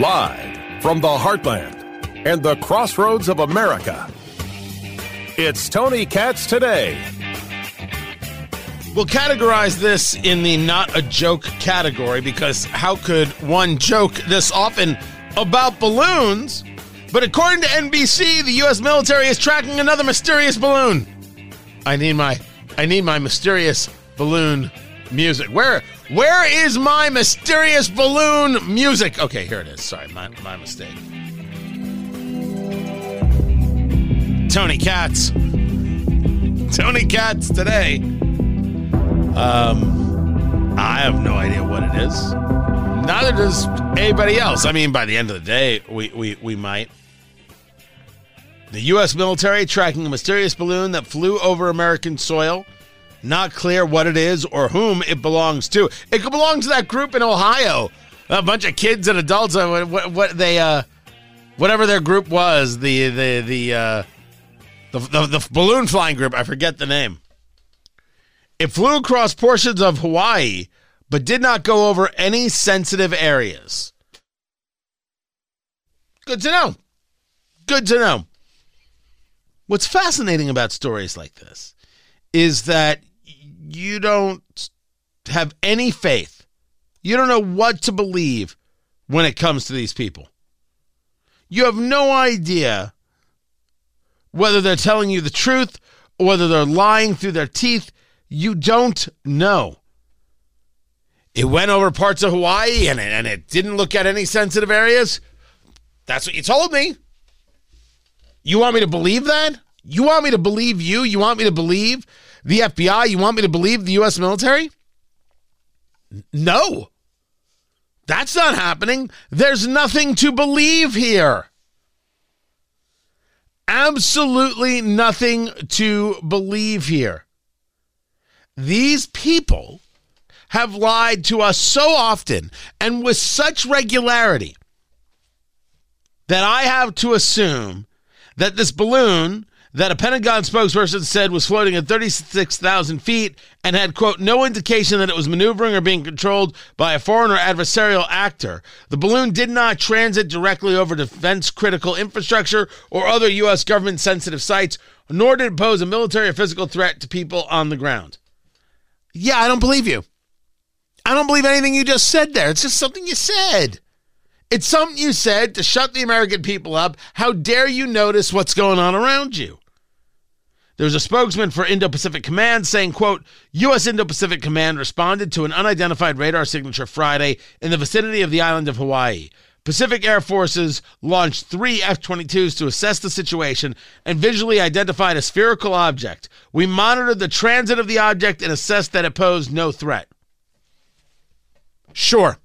Live from the heartland and the crossroads of America. It's Tony Katz today. We'll categorize this in the not a joke category because how could one joke this often about balloons? But according to NBC, the US military is tracking another mysterious balloon. I need my I need my mysterious balloon music. Where where is my mysterious balloon music? Okay, here it is. Sorry, my, my mistake. Tony Katz. Tony Katz today. Um, I have no idea what it is. Neither does anybody else. I mean, by the end of the day, we, we, we might. The U.S. military tracking a mysterious balloon that flew over American soil. Not clear what it is or whom it belongs to. It could belong to that group in Ohio. A bunch of kids and adults. uh, What, what they, uh, whatever their group was, the the the uh, the, the the balloon flying group. I forget the name. It flew across portions of Hawaii, but did not go over any sensitive areas. Good to know. Good to know. What's fascinating about stories like this is that you don't have any faith. You don't know what to believe when it comes to these people. You have no idea whether they're telling you the truth or whether they're lying through their teeth. You don't know. It went over parts of Hawaii and it, and it didn't look at any sensitive areas. That's what you told me. You want me to believe that? You want me to believe you? You want me to believe the FBI? You want me to believe the U.S. military? No. That's not happening. There's nothing to believe here. Absolutely nothing to believe here. These people have lied to us so often and with such regularity that I have to assume that this balloon that a Pentagon spokesperson said was floating at 36,000 feet and had, quote, no indication that it was maneuvering or being controlled by a foreign or adversarial actor. The balloon did not transit directly over defense critical infrastructure or other U.S. government sensitive sites, nor did it pose a military or physical threat to people on the ground. Yeah, I don't believe you. I don't believe anything you just said there. It's just something you said. It's something you said to shut the American people up. How dare you notice what's going on around you? There's a spokesman for Indo-Pacific Command saying, quote, U.S. Indo-Pacific Command responded to an unidentified radar signature Friday in the vicinity of the island of Hawaii. Pacific Air Forces launched three F 22s to assess the situation and visually identified a spherical object. We monitored the transit of the object and assessed that it posed no threat. Sure,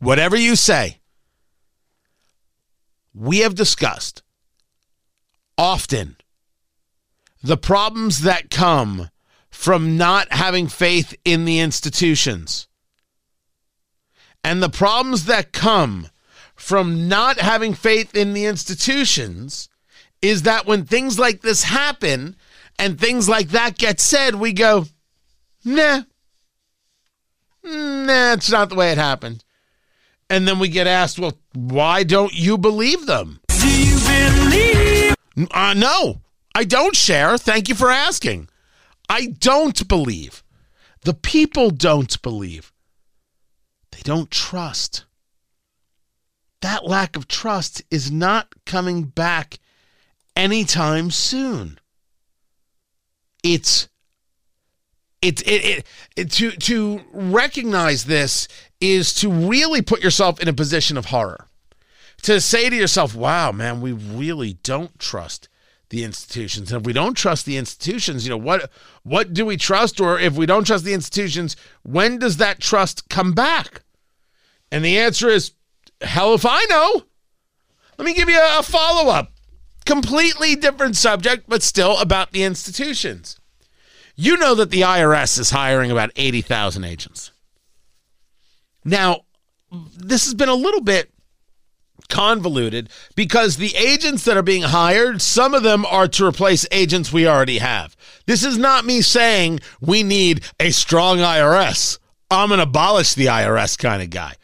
whatever you say, we have discussed often the problems that come from not having faith in the institutions and the problems that come from not having faith in the institutions is that when things like this happen and things like that get said, we go, nah, nah, it's not the way it happened. And then we get asked, well, why don't you believe them? Do you believe? Uh, no, I don't share. Thank you for asking. I don't believe. The people don't believe. They don't trust. That lack of trust is not coming back anytime soon. It's it's it, it, it to to recognize this is to really put yourself in a position of horror. To say to yourself, "Wow, man, we really don't trust the institutions. And if we don't trust the institutions, you know, what what do we trust or if we don't trust the institutions, when does that trust come back?" And the answer is hell if I know. Let me give you a follow-up. Completely different subject, but still about the institutions. You know that the IRS is hiring about 80,000 agents. Now, this has been a little bit convoluted because the agents that are being hired, some of them are to replace agents we already have. This is not me saying we need a strong IRS. I'm an abolish the IRS kind of guy.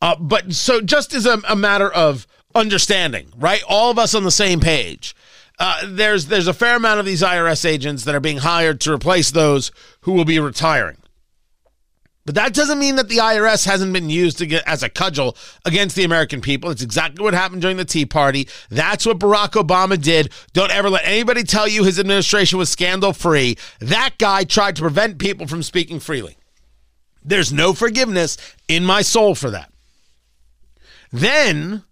Uh, but so just as a, a matter of understanding, right? All of us on the same page. Uh, there's there's a fair amount of these IRS agents that are being hired to replace those who will be retiring. But that doesn't mean that the IRS hasn't been used get, as a cudgel against the American people. It's exactly what happened during the Tea Party. That's what Barack Obama did. Don't ever let anybody tell you his administration was scandal free. That guy tried to prevent people from speaking freely. There's no forgiveness in my soul for that. Then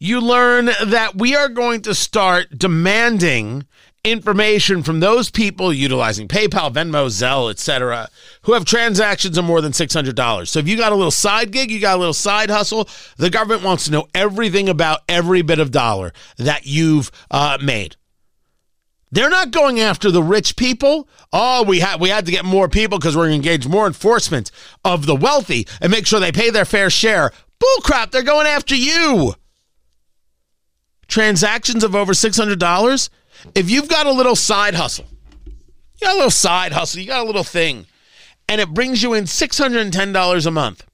you learn that we are going to start demanding information from those people utilizing PayPal, Venmo, Zelle, etc., who have transactions of more than $600. So if you got a little side gig, you got a little side hustle, the government wants to know everything about every bit of dollar that you've uh, made. They're not going after the rich people. Oh, we had we had to get more people because we're engaged more enforcement of the wealthy and make sure they pay their fair share. Bullcrap! They're going after you. Transactions of over six hundred dollars if you've got a little side hustle, you got a little side hustle, you got a little thing, and it brings you in $610 a month.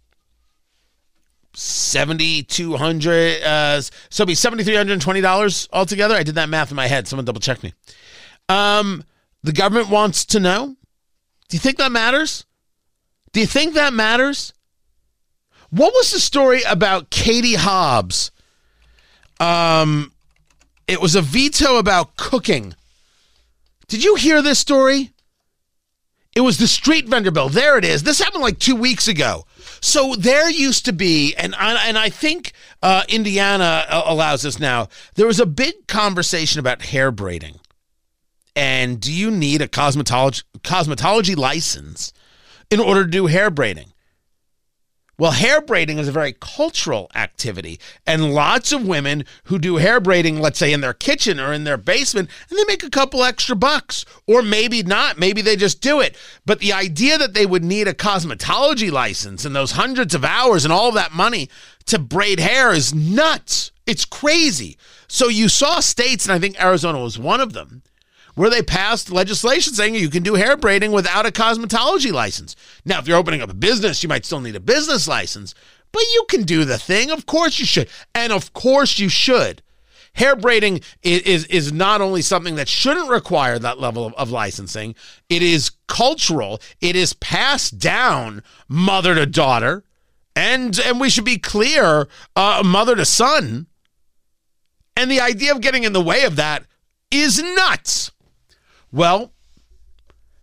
7200 uh so it'd be $7320 altogether. I did that math in my head. Someone double check me. Um the government wants to know do you think that matters? Do you think that matters? What was the story about katie hobbs um it was a veto about cooking. Did you hear this story? It was the street vendor bill. There it is. This happened like two weeks ago. So there used to be, and I, and I think uh, Indiana allows this now. There was a big conversation about hair braiding, and do you need a cosmetology cosmetology license in order to do hair braiding? Well, hair braiding is a very cultural activity, and lots of women who do hair braiding, let's say in their kitchen or in their basement, and they make a couple extra bucks, or maybe not. Maybe they just do it. But the idea that they would need a cosmetology license and those hundreds of hours and all that money to braid hair is nuts. It's crazy. So you saw states, and I think Arizona was one of them, where they passed legislation saying you can do hair braiding without a cosmetology license. Now, if you're opening up a business, you might still need a business license, but you can do the thing. Of course you should. And of course you should. Hair braiding is, is, is not only something that shouldn't require that level of, of licensing, it is cultural, it is passed down mother to daughter. And, and we should be clear, uh, mother to son. And the idea of getting in the way of that is nuts. Well,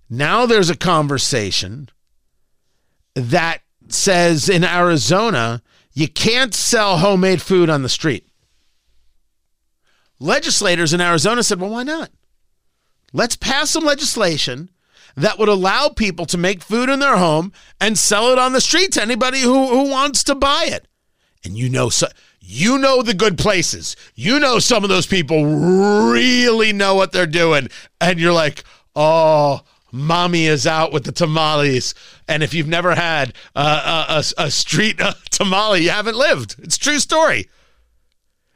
now there's a conversation that says in Arizona, you can't sell homemade food on the street. Legislators in Arizona said, well, why not? Let's pass some legislation that would allow people to make food in their home and sell it on the street to anybody who, who wants to buy it. And you know, so, you know the good places. You know some of those people really know what they're doing. And you're like, oh, mommy is out with the tamales. And if you've never had uh, a, a, street uh, tamale, you haven't lived. It's true story.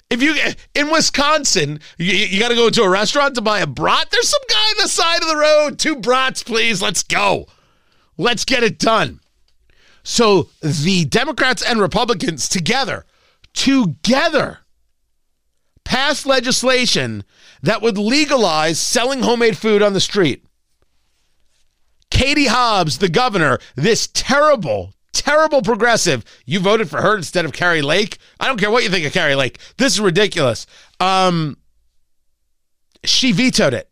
If you in Wisconsin, you, you got to go to a restaurant to buy a brat. There's some guy on the side of the road. Two brats, please. Let's go. Let's get it done. So the Democrats and Republicans together together pass legislation that would legalize selling homemade food on the street. Katie Hobbs, the governor, this terrible, terrible progressive, you voted for her instead of Kari Lake. I don't care what you think of Kari Lake. This is ridiculous. Um, she vetoed it.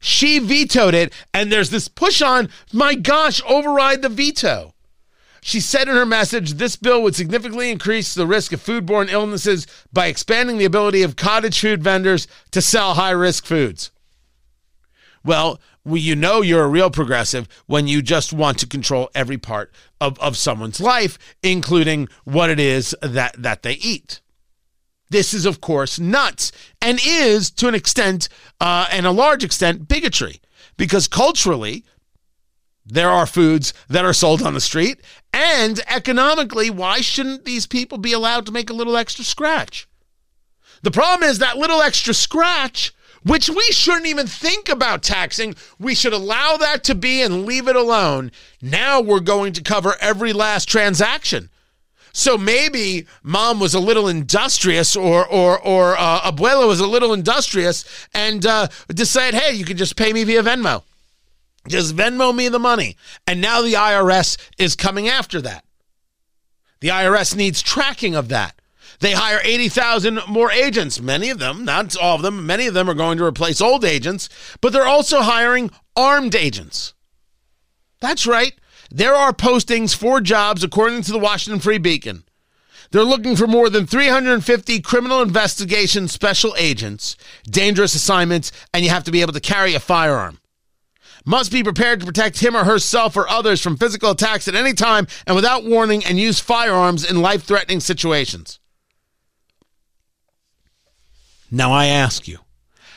She vetoed it, and there's this push on, my gosh, override the veto. She said in her message this bill would significantly increase the risk of foodborne illnesses by expanding the ability of cottage food vendors to sell high risk foods. Well, you know you're a real progressive when you just want to control every part of, of someone's life, including what it is that, that they eat. This is, of course, nuts and is, to an extent uh, and a large extent, bigotry. Because culturally, there are foods that are sold on the street. And economically, why shouldn't these people be allowed to make a little extra scratch? The problem is that little extra scratch which we shouldn't even think about taxing. We should allow that to be and leave it alone. Now we're going to cover every last transaction. So maybe mom was a little industrious, or or or uh, abuela was a little industrious, and uh, decided, hey, you can just pay me via Venmo. Just Venmo me the money. And now the IRS is coming after that. The IRS needs tracking of that. They hire 80,000 more agents. Many of them, not all of them, many of them are going to replace old agents, but they're also hiring armed agents. That's right. There are postings for jobs according to the Washington Free Beacon. They're looking for more than 350 criminal investigation special agents, dangerous assignments, and you have to be able to carry a firearm. Must be prepared to protect him or herself or others from physical attacks at any time and without warning and use firearms in life threatening situations. Now I ask you,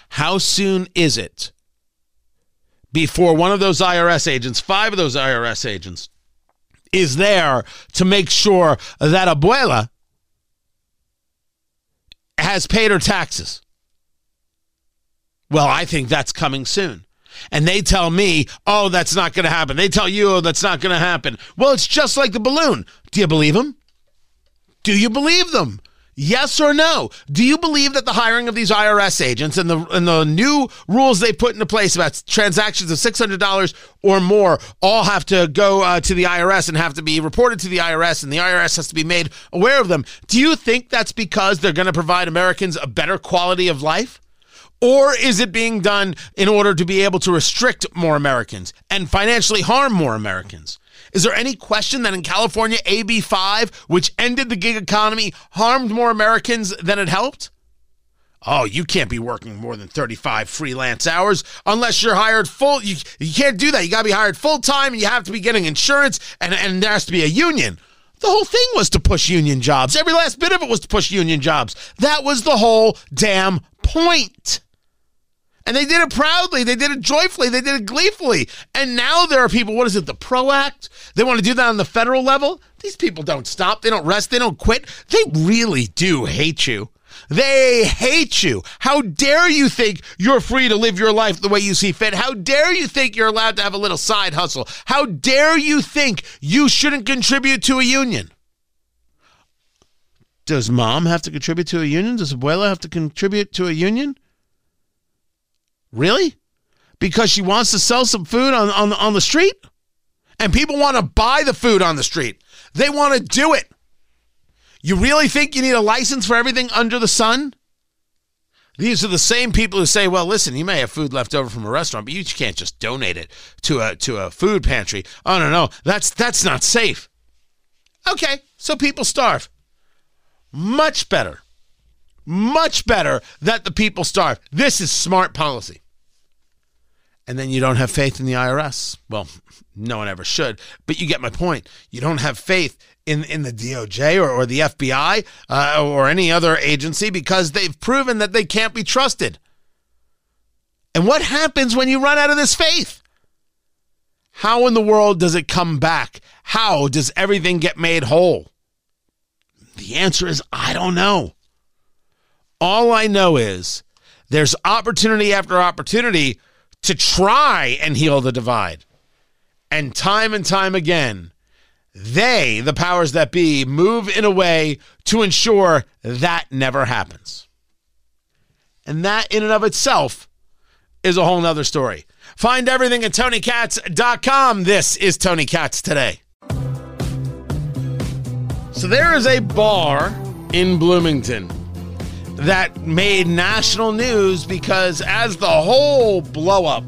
how soon is it before one of those IRS agents, five of those IRS agents, is there to make sure that abuela has paid her taxes? Well, I think that's coming soon. And they tell me, oh, that's not going to happen. They tell you, oh, that's not going to happen. Well, it's just like the balloon. Do you believe them? Do you believe them? Yes or no? Do you believe that the hiring of these IRS agents and the and the new rules they put into place about transactions of six hundred dollars or more all have to go uh, to the IRS and have to be reported to the IRS, and the IRS has to be made aware of them? Do you think that's because they're going to provide Americans a better quality of life? Or is it being done in order to be able to restrict more Americans and financially harm more Americans? Is there any question that in California, AB 5, which ended the gig economy, harmed more Americans than it helped? Oh, you can't be working more than 35 freelance hours unless you're hired full. You, you can't do that. You got to be hired full time and you have to be getting insurance and, and there has to be a union. The whole thing was to push union jobs. Every last bit of it was to push union jobs. That was the whole damn point. And they did it proudly. They did it joyfully. They did it gleefully. And now there are people, what is it, the PRO Act? They want to do that on the federal level. These people don't stop. They don't rest. They don't quit. They really do hate you. They hate you. How dare you think you're free to live your life the way you see fit? How dare you think you're allowed to have a little side hustle? How dare you think you shouldn't contribute to a union? Does mom have to contribute to a union? Does abuela have to contribute to a union? Really? Because she wants to sell some food on, on, on the street? And people want to buy the food on the street. They want to do it. You really think you need a license for everything under the sun? These are the same people who say, "Well, listen, you may have food left over from a restaurant, but you can't just donate it to a to a food pantry." Oh no, no, that's that's not safe. Okay, so people starve. Much better much better that the people starve. This is smart policy. And then you don't have faith in the IRS. Well, no one ever should, but you get my point. You don't have faith in, in the DOJ or, or the FBI uh, or any other agency because they've proven that they can't be trusted. And what happens when you run out of this faith? How in the world does it come back? How does everything get made whole? The answer is I don't know. All I know is there's opportunity after opportunity to try and heal the divide. And time and time again, they, the powers that be, move in a way to ensure that never happens. And that, in and of itself, is a whole nother story. Find everything at TonyKatz.com. This is Tony Katz today. So there is a bar in Bloomington that made national news because as the whole blowup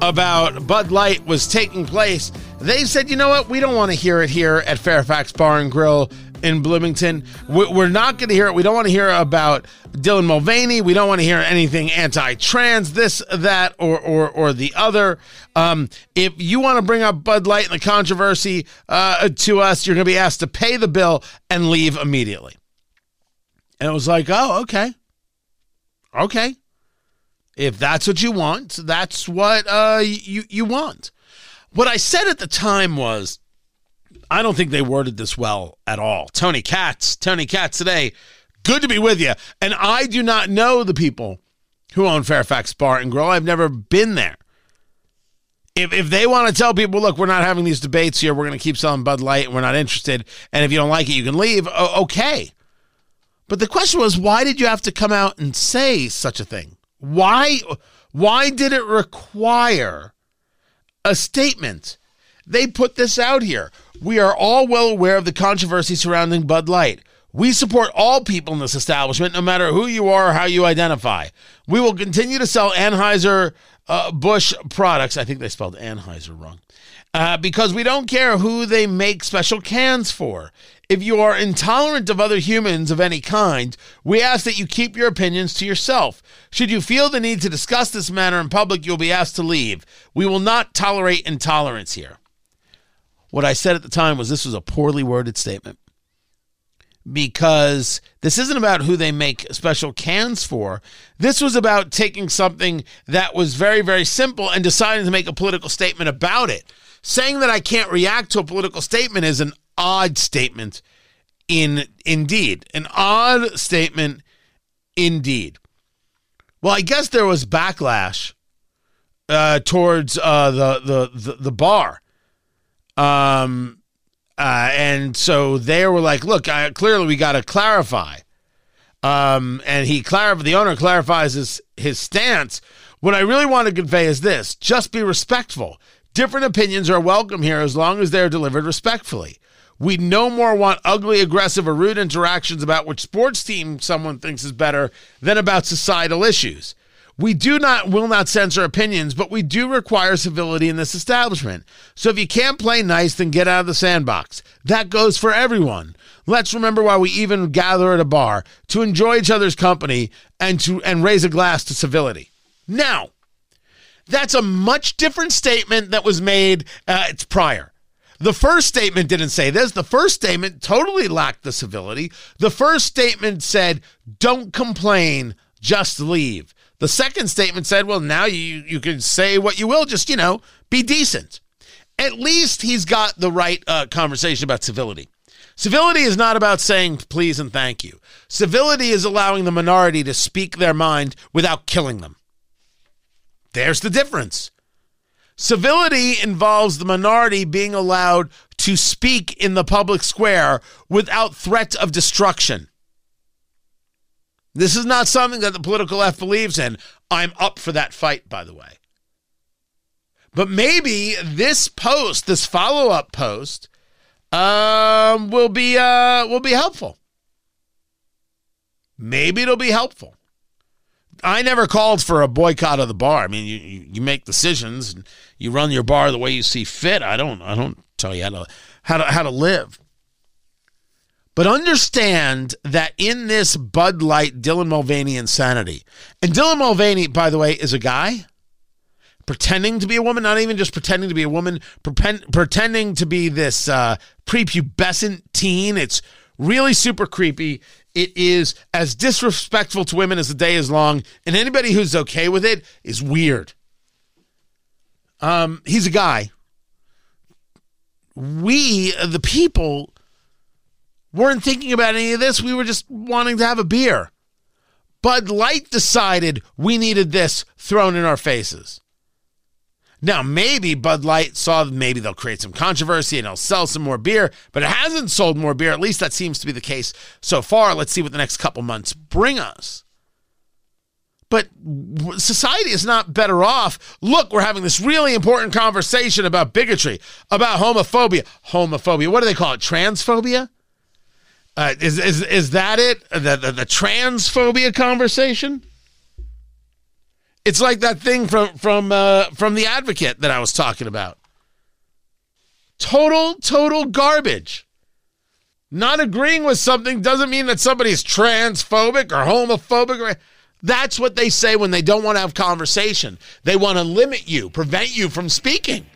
about Bud Light was taking place, they said, you know what? We don't want to hear it here at Fairfax Bar and Grill in Bloomington. We're not going to hear it. We don't want to hear about Dylan Mulvaney. We don't want to hear anything anti-trans, this, that, or or or the other. Um, if you want to bring up Bud Light and the controversy uh, to us, you're going to be asked to pay the bill and leave immediately. And it was like, oh, okay. Okay. If that's what you want, that's what uh, you, you want. What I said at the time was, I don't think they worded this well at all. Tony Katz, Tony Katz today, good to be with you. And I do not know the people who own Fairfax Bar and Grill. I've never been there. If, if they want to tell people, look, we're not having these debates here, we're going to keep selling Bud Light, we're not interested, and if you don't like it, you can leave, okay. But the question was, why did you have to come out and say such a thing? Why, why did it require a statement? They put this out here. We are all well aware of the controversy surrounding Bud Light. We support all people in this establishment, no matter who you are or how you identify. We will continue to sell Anheuser uh, Busch products. I think they spelled Anheuser wrong. Uh, because we don't care who they make special cans for. If you are intolerant of other humans of any kind, we ask that you keep your opinions to yourself. Should you feel the need to discuss this matter in public, you'll be asked to leave. We will not tolerate intolerance here. What I said at the time was this was a poorly worded statement because this isn't about who they make special cans for. This was about taking something that was very, very simple and deciding to make a political statement about it. Saying that I can't react to a political statement is an odd statement in indeed. An odd statement indeed. Well, I guess there was backlash uh, towards uh, the, the the the bar. Um uh, and so they were like, look, I, clearly we got to clarify. Um, and he clarified, the owner clarifies his, his stance. What I really want to convey is this just be respectful. Different opinions are welcome here as long as they're delivered respectfully. We no more want ugly, aggressive, or rude interactions about which sports team someone thinks is better than about societal issues. We do not will not censor opinions, but we do require civility in this establishment. So if you can't play nice, then get out of the sandbox. That goes for everyone. Let's remember why we even gather at a bar to enjoy each other's company and to and raise a glass to civility. Now, that's a much different statement that was made uh, prior. The first statement didn't say this. The first statement totally lacked the civility. The first statement said, "Don't complain, just leave." The second statement said, well, now you, you can say what you will, just, you know, be decent. At least he's got the right uh, conversation about civility. Civility is not about saying please and thank you. Civility is allowing the minority to speak their mind without killing them. There's the difference. Civility involves the minority being allowed to speak in the public square without threat of destruction. This is not something that the political left believes in. I'm up for that fight, by the way. But maybe this post, this follow up post, um, will be uh, will be helpful. Maybe it'll be helpful. I never called for a boycott of the bar. I mean, you, you make decisions and you run your bar the way you see fit. I don't I don't tell you how to how to how to live. But understand that in this Bud Light Dylan Mulvaney insanity, and Dylan Mulvaney, by the way, is a guy pretending to be a woman, not even just pretending to be a woman, pretend, pretending to be this uh, prepubescent teen. It's really super creepy. It is as disrespectful to women as the day is long, and anybody who's okay with it is weird. Um, he's a guy. We, the people, weren't thinking about any of this. We were just wanting to have a beer. Bud Light decided we needed this thrown in our faces. Now, maybe Bud Light saw maybe they'll create some controversy and they'll sell some more beer, but it hasn't sold more beer. At least that seems to be the case so far. Let's see what the next couple months bring us. But society is not better off. Look, we're having this really important conversation about bigotry, about homophobia. Homophobia. What do they call it? Transphobia? Uh, is, is is that it? The, the the transphobia conversation? It's like that thing from from uh, from the Advocate that I was talking about. Total total garbage. Not agreeing with something doesn't mean that somebody's transphobic or homophobic. Or, that's what they say when they don't want to have conversation. They want to limit you, prevent you from speaking.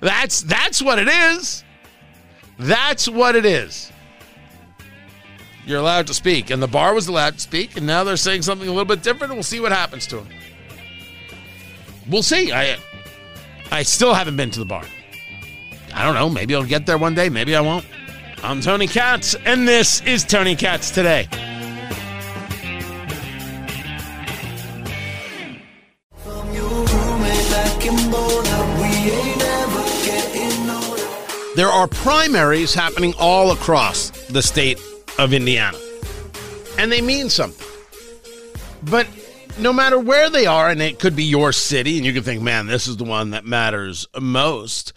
That's that's what it is. That's what it is you're allowed to speak. And the bar was allowed to speak, and now they're saying something a little bit different, and we'll see what happens to them we'll see. I I still haven't been to the bar. I don't know. Maybe I'll get there one day. Maybe I won't. I'm Tony Katz, and this is Tony Katz Today. There are primaries happening all across the state of Indiana, and they mean something. But no matter where they are, and it could be your city, and you can think, man, this is the one that matters most.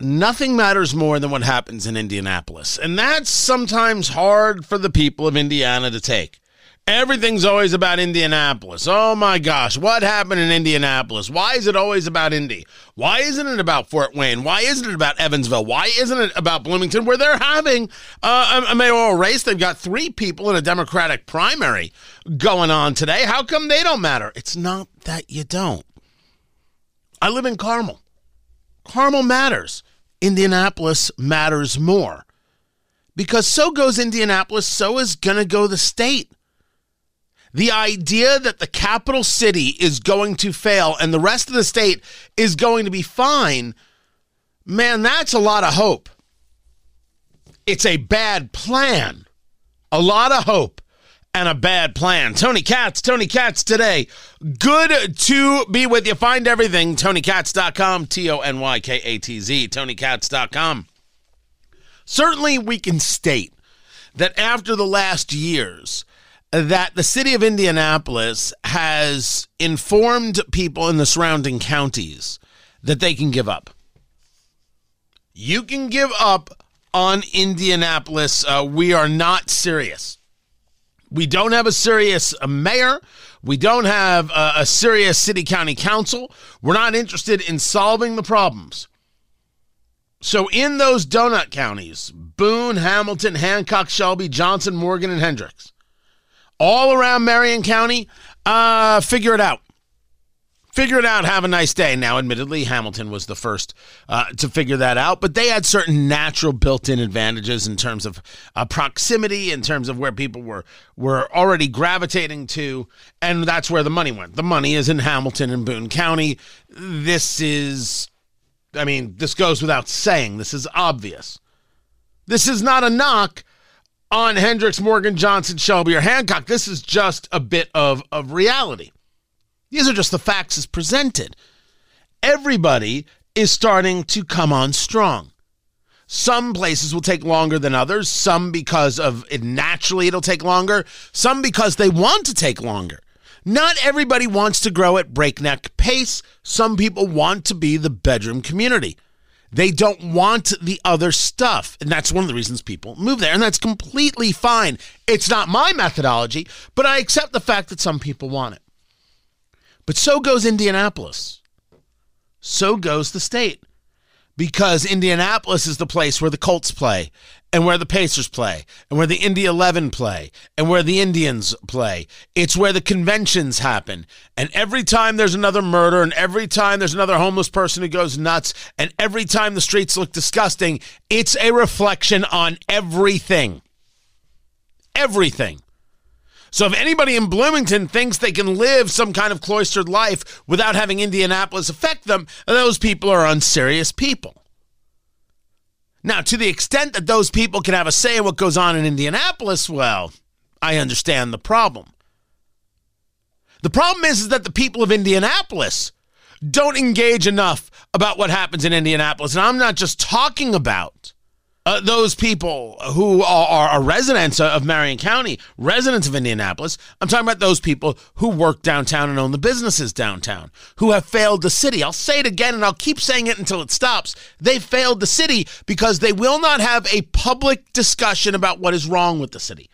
Nothing matters more than what happens in Indianapolis. And that's sometimes hard for the people of Indiana to take. Everything's always about Indianapolis. Oh my gosh, what happened in Indianapolis? Why is it always about Indy? Why isn't it about Fort Wayne? Why isn't it about Evansville? Why isn't it about Bloomington, where they're having uh, a mayoral race? They've got three people in a Democratic primary going on today. How come they don't matter? It's not that you don't. I live in Carmel. Carmel matters. Indianapolis matters more. Because so goes Indianapolis, so is going to go the state. The idea that the capital city is going to fail and the rest of the state is going to be fine, man, that's a lot of hope. It's a bad plan. A lot of hope and a bad plan. Tony Katz, Tony Katz today. Good to be with you. Find everything, tonykatz.com, T O N Y K A T Z, tonykatz.com. Certainly, we can state that after the last years, that the city of Indianapolis has informed people in the surrounding counties that they can give up. You can give up on Indianapolis. Uh, we are not serious. We don't have a serious uh, mayor. We don't have a, a serious city county council. We're not interested in solving the problems. So, in those donut counties, Boone, Hamilton, Hancock, Shelby, Johnson, Morgan, and Hendricks, all around Marion County, uh, figure it out. Figure it out. Have a nice day. Now, admittedly, Hamilton was the first uh, to figure that out, but they had certain natural built-in advantages in terms of uh, proximity, in terms of where people were were already gravitating to, and that's where the money went. The money is in Hamilton and Boone County. This is, I mean, this goes without saying. This is obvious. This is not a knock on Hendricks, Morgan, Johnson, Shelby, or Hancock. This is just a bit of, of reality. These are just the facts as presented. Everybody is starting to come on strong. Some places will take longer than others, some because of it naturally it'll take longer, some because they want to take longer. Not everybody wants to grow at breakneck pace. Some people want to be the bedroom community. They don't want the other stuff. And that's one of the reasons people move there. And that's completely fine. It's not my methodology, but I accept the fact that some people want it. But so goes Indianapolis. So goes the state. Because Indianapolis is the place where the Colts play, and where the Pacers play, and where the Indy 11 play, and where the Indians play. It's where the conventions happen. And every time there's another murder, and every time there's another homeless person who goes nuts, and every time the streets look disgusting, it's a reflection on everything. Everything. So if anybody in Bloomington thinks they can live some kind of cloistered life without having Indianapolis affect them, those people are unserious people. Now, to the extent that those people can have a say in what goes on in Indianapolis, well, I understand the problem. The problem is, is that the people of Indianapolis don't engage enough about what happens in Indianapolis. And I'm not just talking about uh, those people who are, are, residents of Marion County, residents of Indianapolis. I'm talking about those people who work downtown and own the businesses downtown, who have failed the city. I'll say it again and I'll keep saying it until it stops. They failed the city because they will not have a public discussion about what is wrong with the city.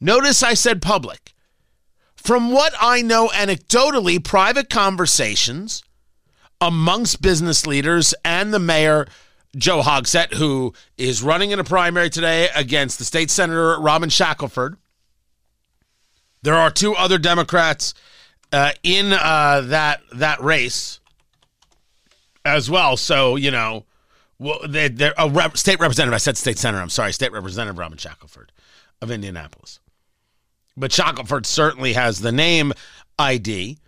Notice I said public. From what I know anecdotally, private conversations amongst business leaders and the mayor Joe Hogsett, who is running in a primary today against the state senator Robin Shackleford. There are two other Democrats uh, in uh, that that race as well. So you know, well, they, are a rep, state representative. I said state senator. I'm sorry, state representative Robin Shackleford of Indianapolis. But Shackleford certainly has the name ID.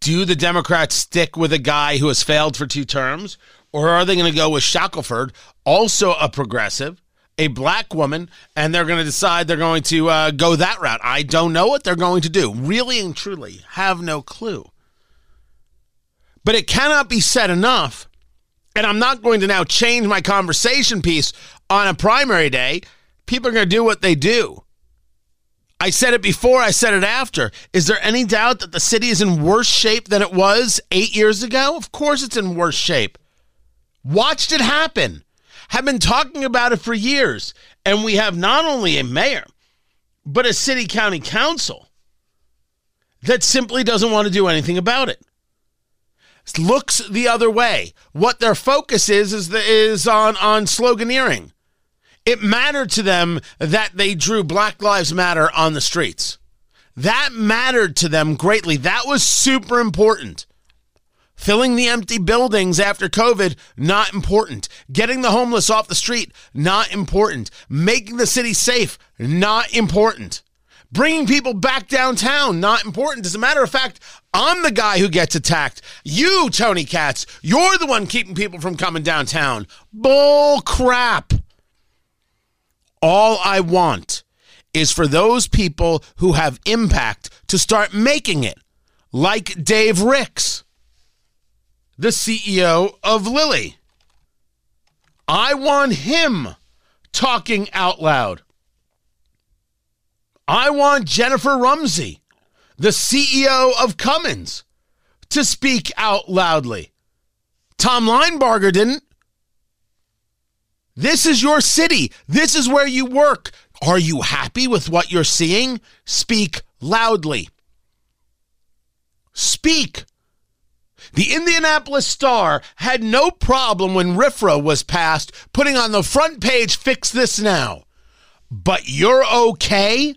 Do the Democrats stick with a guy who has failed for two terms, or are they going to go with Shackleford, also a progressive, a black woman, and they're going to decide they're going to uh, go that route? I don't know what they're going to do. Really and truly, have no clue. But it cannot be said enough And I'm not going to now change my conversation piece on a primary day. People are going to do what they do. I said it before, I said it after. Is there any doubt that the city is in worse shape than it was eight years ago? Of course it's in worse shape. Watched it happen, have been talking about it for years. And we have not only a mayor, but a city county council that simply doesn't want to do anything about it. Looks the other way. What their focus is is, the, is on, on sloganeering it mattered to them that they drew Black Lives Matter on the streets. That mattered to them greatly. That was super important. Filling the empty buildings after COVID, not important. Getting the homeless off the street, not important. Making the city safe, not important. Bringing people back downtown, not important. As a matter of fact, I'm the guy who gets attacked. You, Tony Katz, you're the one keeping people from coming downtown. Bull crap. All I want is for those people who have impact to start making it, like Dave Ricks, the CEO of Lilly. I want him talking out loud. I want Jennifer Rumsey, the CEO of Cummins, to speak out loudly. Tom Linebarger didn't. This is your city. This is where you work. Are you happy with what you're seeing? Speak loudly. Speak. The Indianapolis Star had no problem when RFRA was passed putting on the front page, fix this now. But you're okay?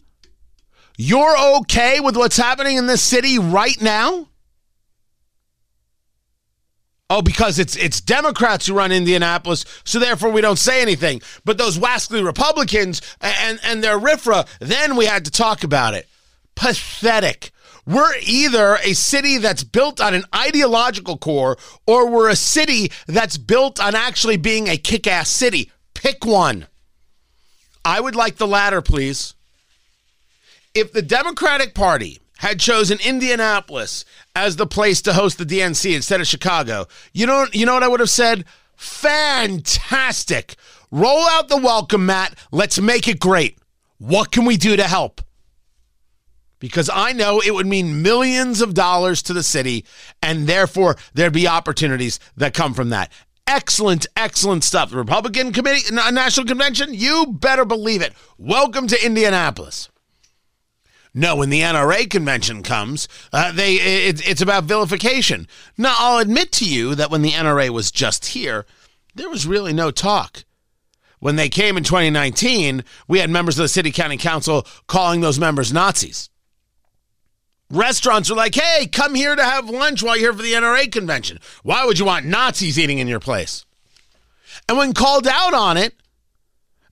You're okay with what's happening in this city right now? Oh, because it's it's Democrats who run Indianapolis, so therefore we don't say anything. But those wascally Republicans and and their RFRA, then we had to talk about it. Pathetic. We're either a city that's built on an ideological core, or we're a city that's built on actually being a kick-ass city. Pick one. I would like the latter, please. If the Democratic Party had chosen Indianapolis as the place to host the DNC instead of Chicago, you know, you know what I would have said? Fantastic. Roll out the welcome mat. Let's make it great. What can we do to help? Because I know it would mean millions of dollars to the city, and therefore there'd be opportunities that come from that. Excellent, excellent stuff. The Republican Committee, National Convention, you better believe it. Welcome to Indianapolis. No, when the NRA convention comes, uh, they it, it's about vilification. Now, I'll admit to you that when the NRA was just here, there was really no talk. When they came in 2019, we had members of the city county council calling those members Nazis. Restaurants were like, hey, come here to have lunch while you're here for the NRA convention. Why would you want Nazis eating in your place? And when called out on it,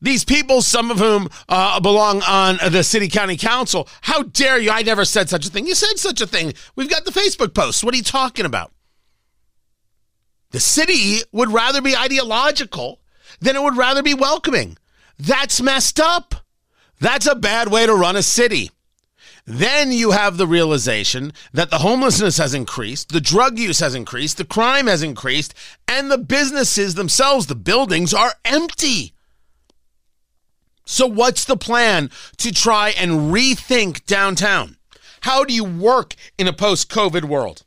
these people, some of whom uh, belong on the city county council, how dare you? I never said such a thing. You said such a thing. We've got the Facebook posts. What are you talking about? The city would rather be ideological than it would rather be welcoming. That's messed up. That's a bad way to run a city. Then you have the realization that the homelessness has increased, the drug use has increased, the crime has increased, and the businesses themselves, the buildings, are empty. So, what's the plan to try and rethink downtown? How do you work in a post COVID world?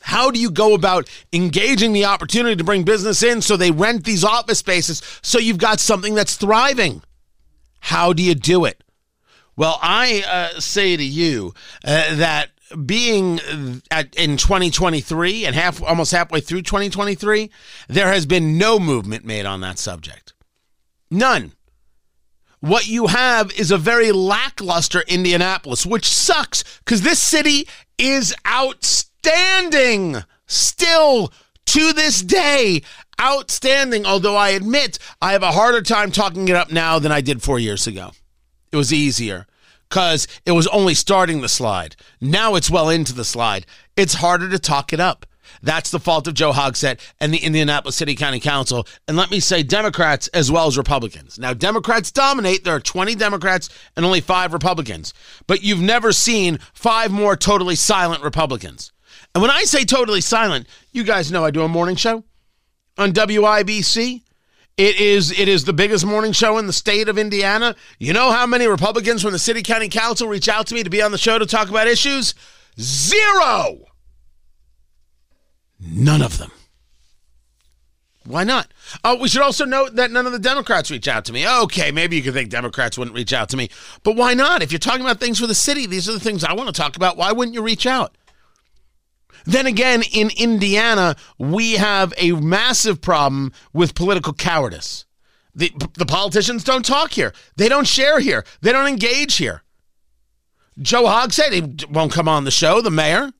How do you go about engaging the opportunity to bring business in so they rent these office spaces so you've got something that's thriving? How do you do it? Well, I uh, say to you uh, that being at, in 2023 and half almost halfway through 2023, there has been no movement made on that subject. None. What you have is a very lackluster Indianapolis, which sucks because this city is outstanding still to this day. Outstanding, although I admit I have a harder time talking it up now than I did four years ago. It was easier because it was only starting the slide. Now it's well into the slide. It's harder to talk it up. That's the fault of Joe Hogsett and the Indianapolis City County Council. And let me say, Democrats as well as Republicans. Now, Democrats dominate. There are 20 Democrats and only five Republicans. But you've never seen five more totally silent Republicans. And when I say totally silent, you guys know I do a morning show. on WIBC. It is it is the biggest morning show in the state of Indiana. You know how many Republicans from the city county council reach out to me to be on the show to talk about issues? Zero. None of them. Why not? Oh, we should also note that none of the Democrats reach out to me. Okay, maybe you could think Democrats wouldn't reach out to me, but why not? If you're talking about things for the city, these are the things I want to talk about. Why wouldn't you reach out? Then again, in Indiana, we have a massive problem with political cowardice. The, the politicians don't talk here. They don't share here. They don't engage here. Joe Hogsett he won't come on the show, the mayor.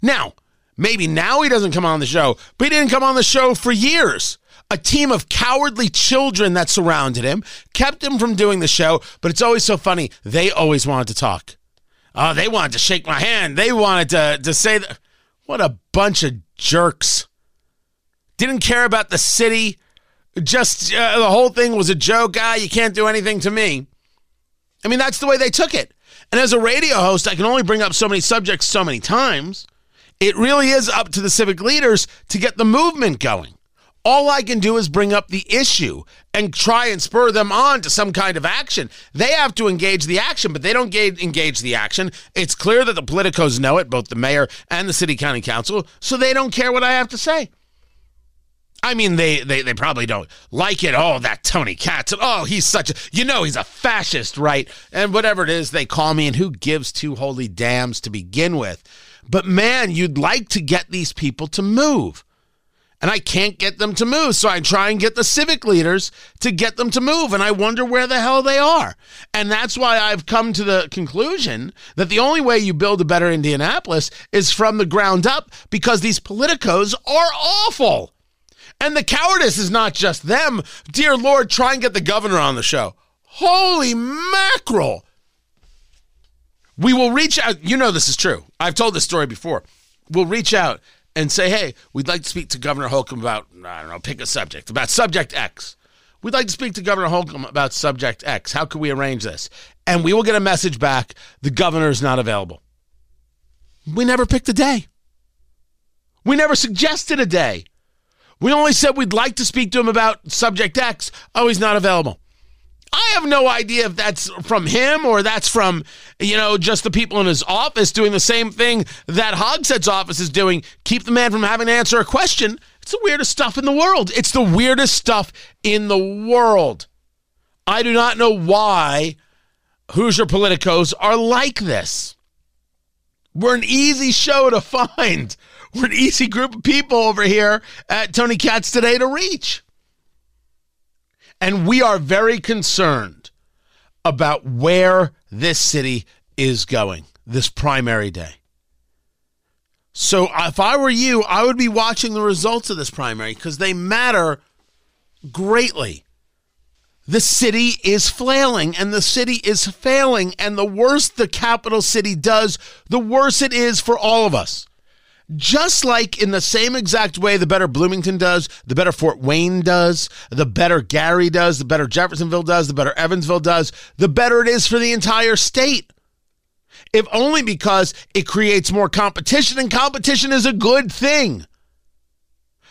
Now, maybe now he doesn't come on the show, but he didn't come on the show for years. A team of cowardly children that surrounded him kept him from doing the show, but it's always so funny. They always wanted to talk. Oh, they wanted to shake my hand. They wanted to, to say that. What a bunch of jerks. Didn't care about the city. Just uh, the whole thing was a joke. Ah, you can't do anything to me. I mean, that's the way they took it. And as a radio host, I can only bring up so many subjects so many times. It really is up to the civic leaders to get the movement going. All I can do is bring up the issue and try and spur them on to some kind of action. They have to engage the action, but they don't ga- engage the action. It's clear that the politicos know it, both the mayor and the city county council, so they don't care what I have to say. I mean, they, they, they probably don't like it. Oh, that Tony Katz. Oh, he's such a, you know, he's a fascist, right? And whatever it is they call me, and who gives two holy damns to begin with? But man, you'd like to get these people to move and I can't get them to move. So I try and get the civic leaders to get them to move, and I wonder where the hell they are. And that's why I've come to the conclusion that the only way you build a better Indianapolis is from the ground up because these politicos are awful. And the cowardice is not just them. Dear Lord, try and get the governor on the show. Holy mackerel. We will reach out. You know this is true. I've told this story before. We'll reach out and say, hey, we'd like to speak to Governor Holcomb about, I don't know, pick a subject, about subject X. We'd like to speak to Governor Holcomb about subject X. How can we arrange this? And we will get a message back the governor is not available. We never picked a day. We never suggested a day. We only said we'd like to speak to him about subject X. Oh, he's not available. I have no idea if that's from him or that's from, you know, just the people in his office doing the same thing that Hogsett's office is doing. Keep the man from having to answer a question. It's the weirdest stuff in the world. It's the weirdest stuff in the world. I do not know why Hoosier politicos are like this. We're an easy show to find. We're an easy group of people over here at Tony Katz today to reach. And we are very concerned about where this city is going this primary day. So if I were you, I would be watching the results of this primary because they matter greatly. The city is flailing and the city is failing. And the worse the capital city does, the worse it is for all of us. Just like in the same exact way, the better Bloomington does, the better Fort Wayne does, the better Gary does, the better Jeffersonville does, the better Evansville does, the better it is for the entire state. If only because it creates more competition, and competition is a good thing.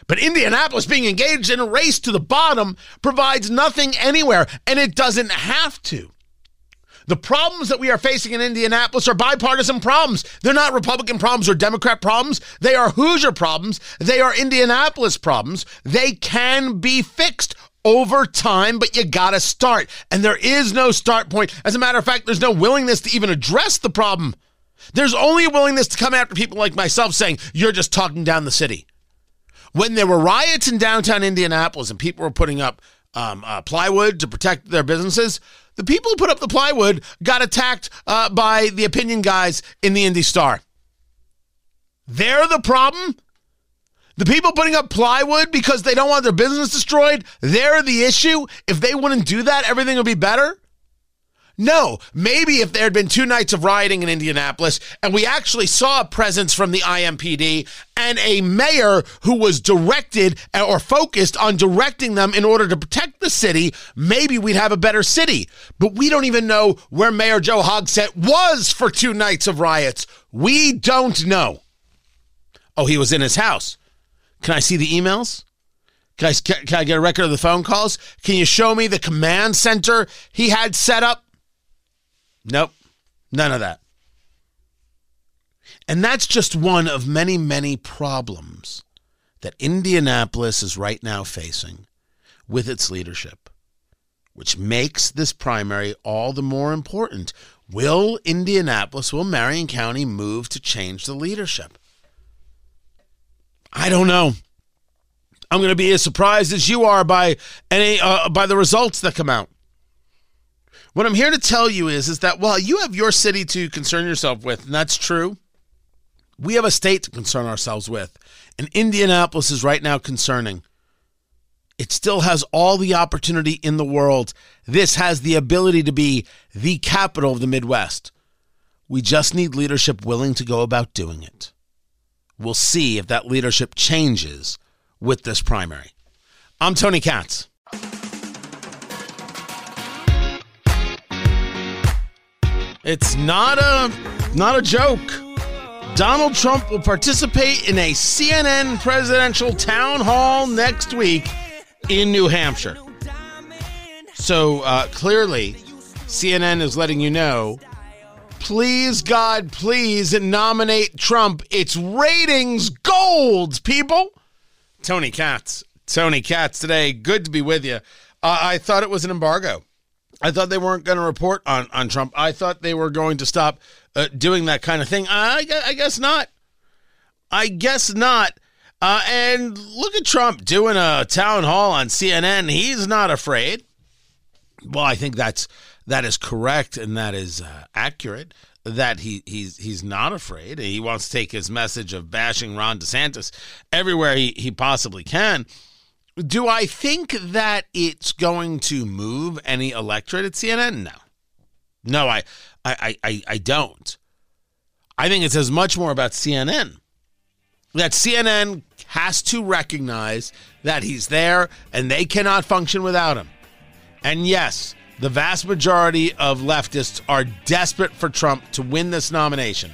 But Indianapolis being engaged in a race to the bottom provides nothing anywhere, and it doesn't have to. The problems that we are facing in Indianapolis are bipartisan problems. They're not Republican problems or Democrat problems. They are Hoosier problems. They are Indianapolis problems. They can be fixed over time, but you gotta start. And there is no start point. As a matter of fact, there's no willingness to even address the problem. There's only a willingness to come after people like myself saying, you're just talking down the city. When there were riots in downtown Indianapolis and people were putting up um, uh, plywood to protect their businesses, the people who put up the plywood got attacked uh, by the opinion guys in the Indy Star. They're the problem. The people putting up plywood because they don't want their business destroyed, they're the issue. If they wouldn't do that, everything would be better. No, maybe if there had been two nights of rioting in Indianapolis and we actually saw a presence from the IMPD and a mayor who was directed or focused on directing them in order to protect the city, maybe we'd have a better city. But we don't even know where Mayor Joe Hogsett was for two nights of riots. We don't know. Oh, he was in his house. Can I see the emails? Can, can I get a record of the phone calls? Can you show me the command center he had set up? Nope, none of that. And that's just one of many, many problems that Indianapolis is right now facing with its leadership, which makes this primary all the more important. Will Indianapolis, will Marion County move to change the leadership? I don't know. I'm going to be as surprised as you are by any uh, by the results that come out. What I'm here to tell you is is that while you have your city to concern yourself with, and that's true, we have a state to concern ourselves with. And Indianapolis is right now concerning. It still has all the opportunity in the world. This has the ability to be the capital of the Midwest. We just need leadership willing to go about doing it. We'll see if that leadership changes with this primary. I'm Tony Katz. It's not a not a joke. Donald Trump will participate in a CNN presidential town hall next week in New Hampshire. So uh, clearly, CNN is letting you know please, God, please nominate Trump. It's ratings gold, people. Tony Katz. Tony Katz today. Good to be with you. Uh, I thought it was an embargo. I thought they weren't going to report on, on Trump. I thought they were going to stop uh, doing that kind of thing. I, I guess not. I guess not. Uh, and look at Trump doing a town hall on CNN. He's not afraid. Well, I think that's that is correct and that is uh, accurate. That he he's he's not afraid. He wants to take his message of bashing Ron DeSantis everywhere he, he possibly can. Do I think that it's going to move any electorate at CNN? No. No, I I I, I don't. I think it says much more about CNN. That CNN has to recognize that he's there and they cannot function without him. And yes, the vast majority of leftists are desperate for Trump to win this nomination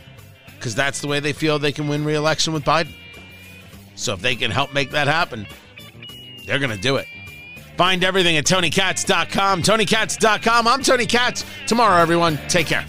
because that's the way they feel they can win re-election with Biden. So if they can help make that happen, they're going to do it. Find everything at TonyKatz.com. TonyKatz.com. I'm Tony Katz. Tomorrow, everyone. Take care.